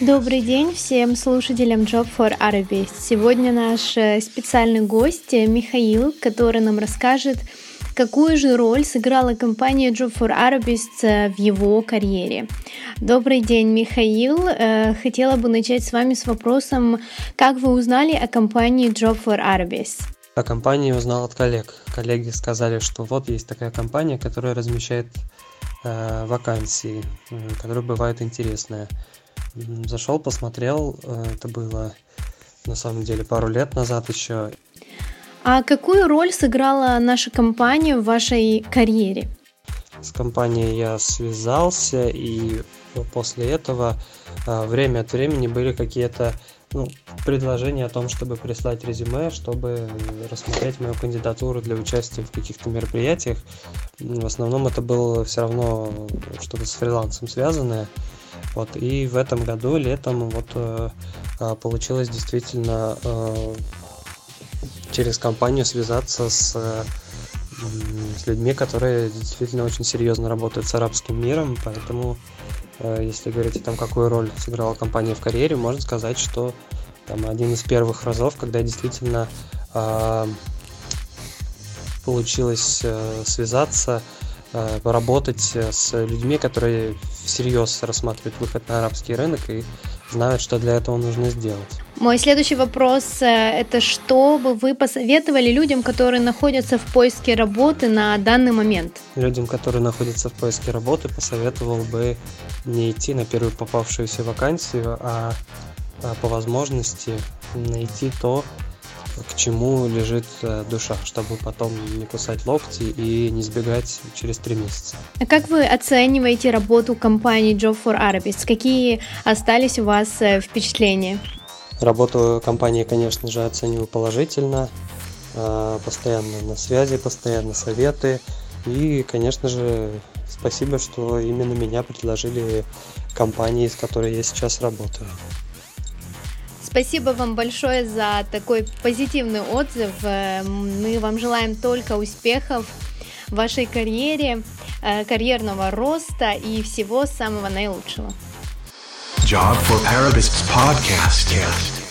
Добрый день всем слушателям Job for Arabist. Сегодня наш э, специальный гость э, Михаил, который нам расскажет, какую же роль сыграла компания Job for Arabist э, в его карьере. Добрый день, Михаил. Хотела бы начать с вами с вопросом, как вы узнали о компании Job for Arabist? О компании узнал от коллег. Коллеги сказали, что вот есть такая компания, которая размещает вакансии, э, которые бывают интересные. Зашел, посмотрел, э, это было на самом деле пару лет назад еще. А какую роль сыграла наша компания в вашей карьере? С компанией я связался, и после этого э, время от времени были какие-то ну, предложение о том, чтобы прислать резюме, чтобы рассмотреть мою кандидатуру для участия в каких-то мероприятиях. В основном это было все равно что-то с фрилансом связанное. Вот, и в этом году, летом, вот э, а, получилось действительно э, через компанию связаться с, с людьми, которые действительно очень серьезно работают с арабским миром, поэтому Э, если говорить о том, какую роль сыграла компания в карьере, можно сказать, что там один из первых разов, когда действительно э, получилось э, связаться, э, поработать с людьми, которые всерьез рассматривают выход на арабский рынок и знают, что для этого нужно сделать. Мой следующий вопрос э, – это что бы вы посоветовали людям, которые находятся в поиске работы на данный момент? Людям, которые находятся в поиске работы, посоветовал бы не идти на первую попавшуюся вакансию, а, а по возможности найти то, к чему лежит э, душа, чтобы потом не кусать локти и не сбегать через три месяца. А как вы оцениваете работу компании Job for Arabist? Какие остались у вас э, впечатления? Работу компании, конечно же, оцениваю положительно. Э, постоянно на связи, постоянно советы. И, конечно же, спасибо, что именно меня предложили компании, с которой я сейчас работаю. Спасибо вам большое за такой позитивный отзыв. Э, мы вам желаем только успехов в вашей карьере, э, карьерного роста и всего самого наилучшего. Job for podcast.